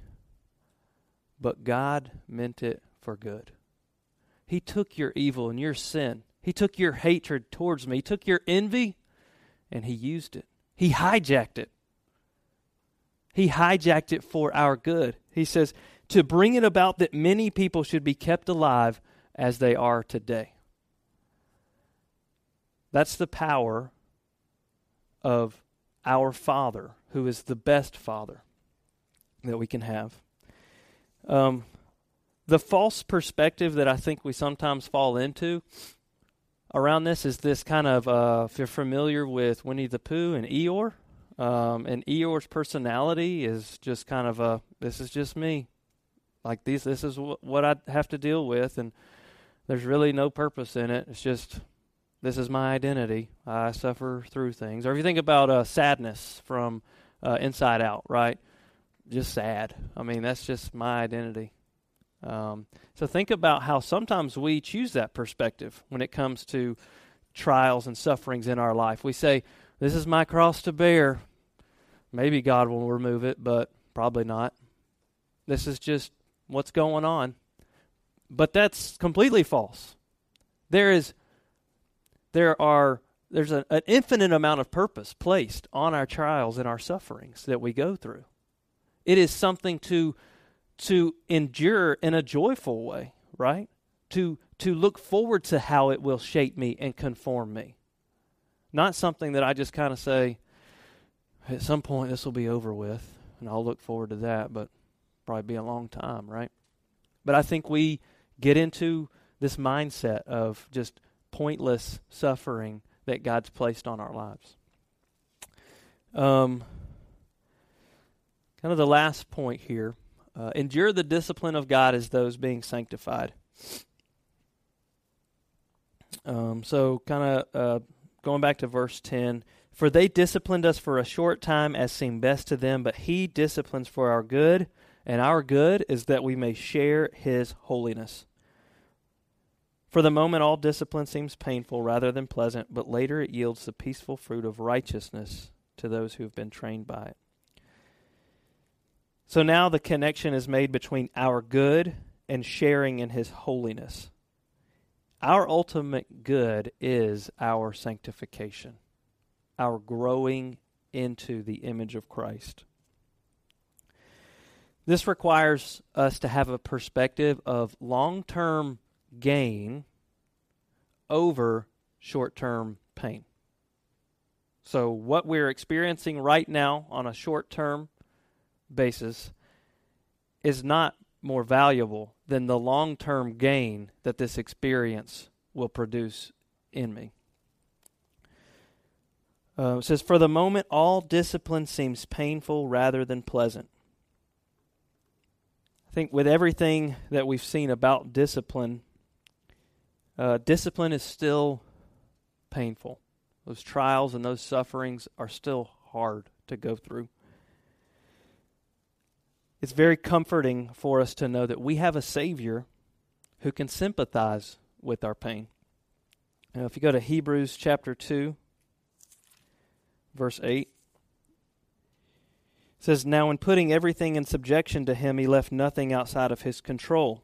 but God meant it for good. He took your evil and your sin he took your hatred towards me. He took your envy and he used it. He hijacked it. He hijacked it for our good. He says, to bring it about that many people should be kept alive as they are today. That's the power of our Father, who is the best Father that we can have. Um, the false perspective that I think we sometimes fall into around this is this kind of uh, if you're familiar with Winnie the Pooh and Eeyore, um, and Eeyore's personality is just kind of a this is just me, like these this is w- what I have to deal with, and there's really no purpose in it. It's just this is my identity. I suffer through things. Or if you think about uh, sadness from uh, Inside Out, right? Just sad. I mean, that's just my identity. Um, so think about how sometimes we choose that perspective when it comes to trials and sufferings in our life. We say, This is my cross to bear. Maybe God will remove it, but probably not. This is just what's going on. But that's completely false. There is there are there's a, an infinite amount of purpose placed on our trials and our sufferings that we go through. It is something to to endure in a joyful way, right? To to look forward to how it will shape me and conform me. Not something that I just kind of say at some point this will be over with and I'll look forward to that, but probably be a long time, right? But I think we get into this mindset of just pointless suffering that God's placed on our lives. Um, kind of the last point here uh, endure the discipline of God as those being sanctified. Um, so, kind of uh, going back to verse 10 For they disciplined us for a short time as seemed best to them, but He disciplines for our good, and our good is that we may share His holiness. For the moment, all discipline seems painful rather than pleasant, but later it yields the peaceful fruit of righteousness to those who have been trained by it. So now the connection is made between our good and sharing in His holiness. Our ultimate good is our sanctification, our growing into the image of Christ. This requires us to have a perspective of long term gain over short term pain. So, what we're experiencing right now on a short term basis is not more valuable than the long term gain that this experience will produce in me. Uh, it says, For the moment, all discipline seems painful rather than pleasant. I think with everything that we've seen about discipline, uh, discipline is still painful. Those trials and those sufferings are still hard to go through it's very comforting for us to know that we have a Savior who can sympathize with our pain. Now, if you go to Hebrews chapter 2, verse 8, It says, Now in putting everything in subjection to him, he left nothing outside of his control.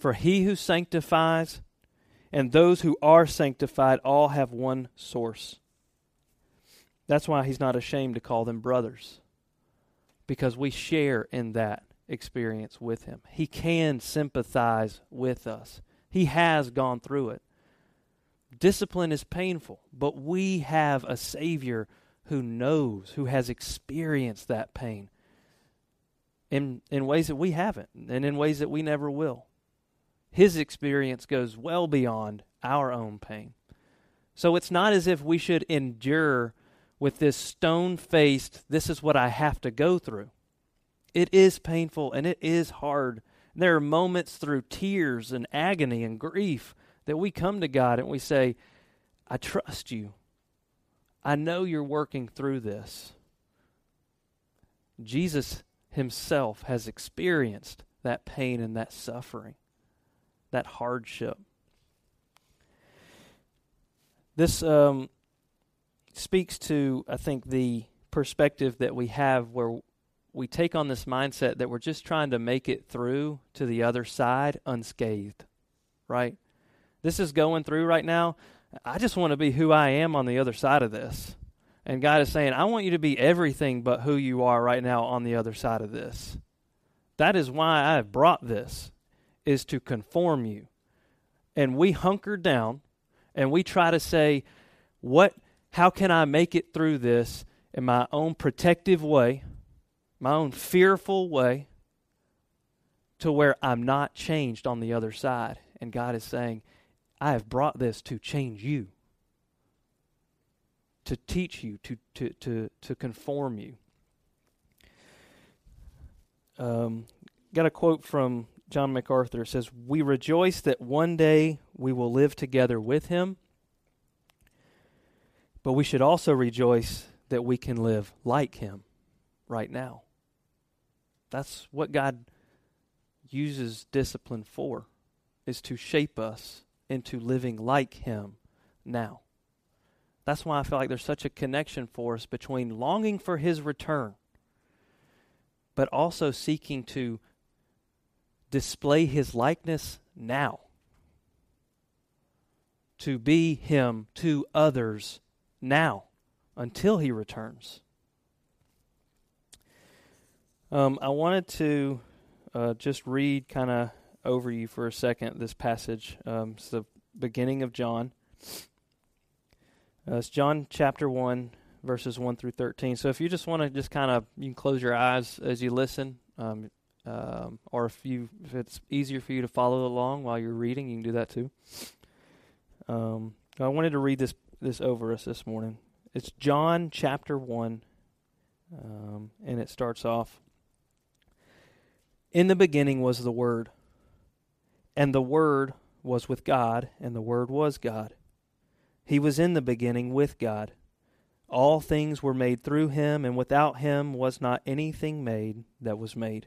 For he who sanctifies and those who are sanctified all have one source. That's why he's not ashamed to call them brothers, because we share in that experience with him. He can sympathize with us, he has gone through it. Discipline is painful, but we have a Savior who knows, who has experienced that pain in, in ways that we haven't, and in ways that we never will. His experience goes well beyond our own pain. So it's not as if we should endure with this stone faced, this is what I have to go through. It is painful and it is hard. There are moments through tears and agony and grief that we come to God and we say, I trust you. I know you're working through this. Jesus himself has experienced that pain and that suffering that hardship. This um, speaks to, I think, the perspective that we have where we take on this mindset that we're just trying to make it through to the other side unscathed, right? This is going through right now. I just want to be who I am on the other side of this. And God is saying, I want you to be everything but who you are right now on the other side of this. That is why I have brought this is to conform you. And we hunker down and we try to say, what how can I make it through this in my own protective way, my own fearful way, to where I'm not changed on the other side. And God is saying, I have brought this to change you, to teach you, to, to, to, to conform you. Um, got a quote from John MacArthur says, We rejoice that one day we will live together with him, but we should also rejoice that we can live like him right now. That's what God uses discipline for, is to shape us into living like him now. That's why I feel like there's such a connection for us between longing for his return, but also seeking to display his likeness now, to be him to others now until he returns. Um, I wanted to uh, just read kind of over you for a second this passage. Um, it's the beginning of John. Uh, it's John chapter 1, verses 1 through 13. So if you just want to just kind of, you can close your eyes as you listen. Um, um, or if you if it's easier for you to follow along while you're reading, you can do that too. Um, I wanted to read this this over us this morning. It's John chapter one, um, and it starts off. In the beginning was the Word, and the Word was with God, and the Word was God. He was in the beginning with God. All things were made through him, and without him was not anything made that was made.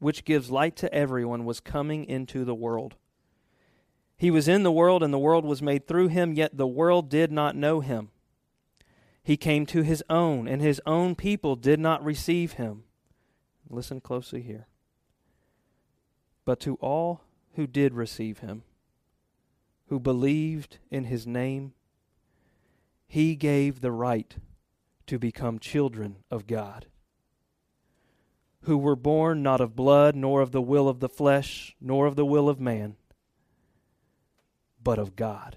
which gives light to everyone, was coming into the world. He was in the world, and the world was made through him, yet the world did not know him. He came to his own, and his own people did not receive him. Listen closely here. But to all who did receive him, who believed in his name, he gave the right to become children of God who were born not of blood, nor of the will of the flesh, nor of the will of man, but of God.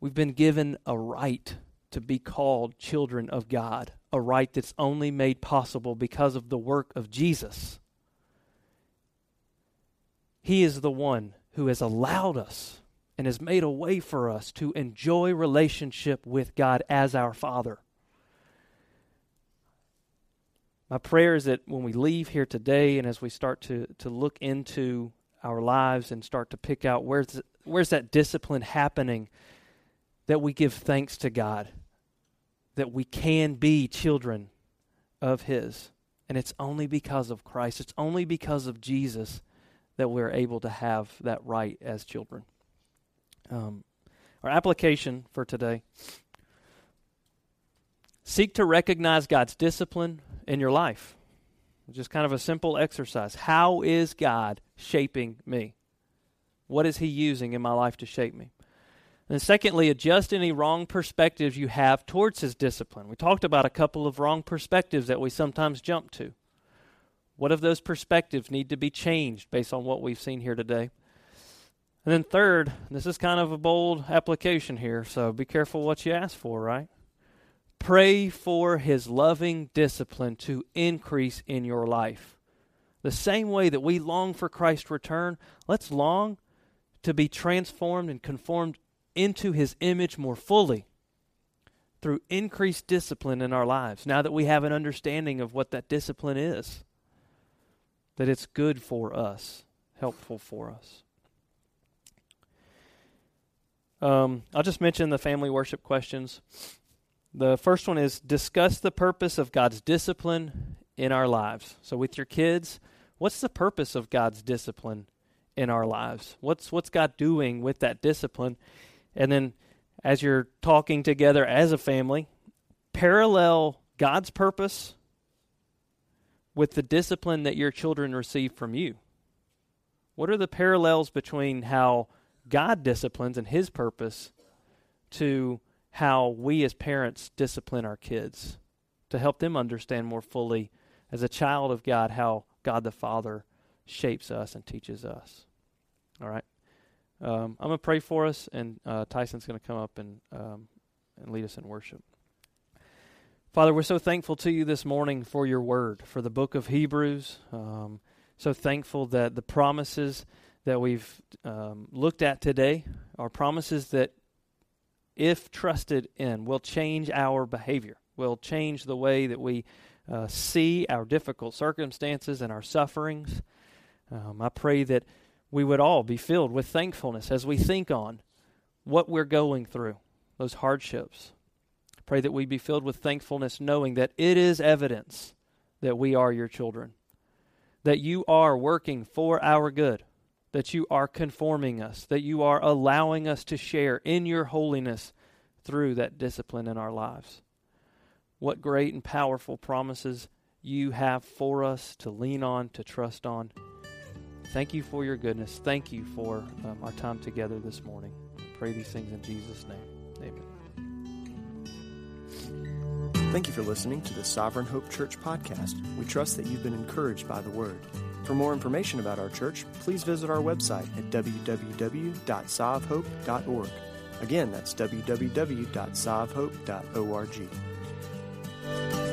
We've been given a right to be called children of God, a right that's only made possible because of the work of Jesus. He is the one who has allowed us and has made a way for us to enjoy relationship with God as our Father. My prayer is that when we leave here today and as we start to, to look into our lives and start to pick out where's, where's that discipline happening, that we give thanks to God, that we can be children of His. And it's only because of Christ, it's only because of Jesus that we're able to have that right as children. Um, our application for today seek to recognize God's discipline in your life. Just kind of a simple exercise. How is God shaping me? What is He using in my life to shape me? And secondly, adjust any wrong perspectives you have towards His discipline. We talked about a couple of wrong perspectives that we sometimes jump to. What of those perspectives need to be changed based on what we've seen here today? And then, third, this is kind of a bold application here, so be careful what you ask for, right? Pray for His loving discipline to increase in your life. The same way that we long for Christ's return, let's long to be transformed and conformed into His image more fully through increased discipline in our lives. Now that we have an understanding of what that discipline is, that it's good for us, helpful for us. Um, I'll just mention the family worship questions. The first one is discuss the purpose of God's discipline in our lives. So, with your kids, what's the purpose of God's discipline in our lives? What's what's God doing with that discipline? And then, as you're talking together as a family, parallel God's purpose with the discipline that your children receive from you. What are the parallels between how God disciplines and His purpose to how we as parents discipline our kids to help them understand more fully as a child of God how God the Father shapes us and teaches us. All right. Um, I'm going to pray for us, and uh, Tyson's going to come up and, um, and lead us in worship. Father, we're so thankful to you this morning for your word, for the book of Hebrews. Um, so thankful that the promises that we've um, looked at today are promises that, if trusted in, will change our behavior, will change the way that we uh, see our difficult circumstances and our sufferings. Um, I pray that we would all be filled with thankfulness as we think on what we're going through, those hardships. Pray that we be filled with thankfulness, knowing that it is evidence that we are your children, that you are working for our good that you are conforming us, that you are allowing us to share in your holiness through that discipline in our lives. What great and powerful promises you have for us to lean on, to trust on. Thank you for your goodness. Thank you for um, our time together this morning. I pray these things in Jesus' name. Amen. Thank you for listening to the Sovereign Hope Church podcast. We trust that you've been encouraged by the word. For more information about our church, please visit our website at www.sovhope.org. Again, that's www.sovhope.org.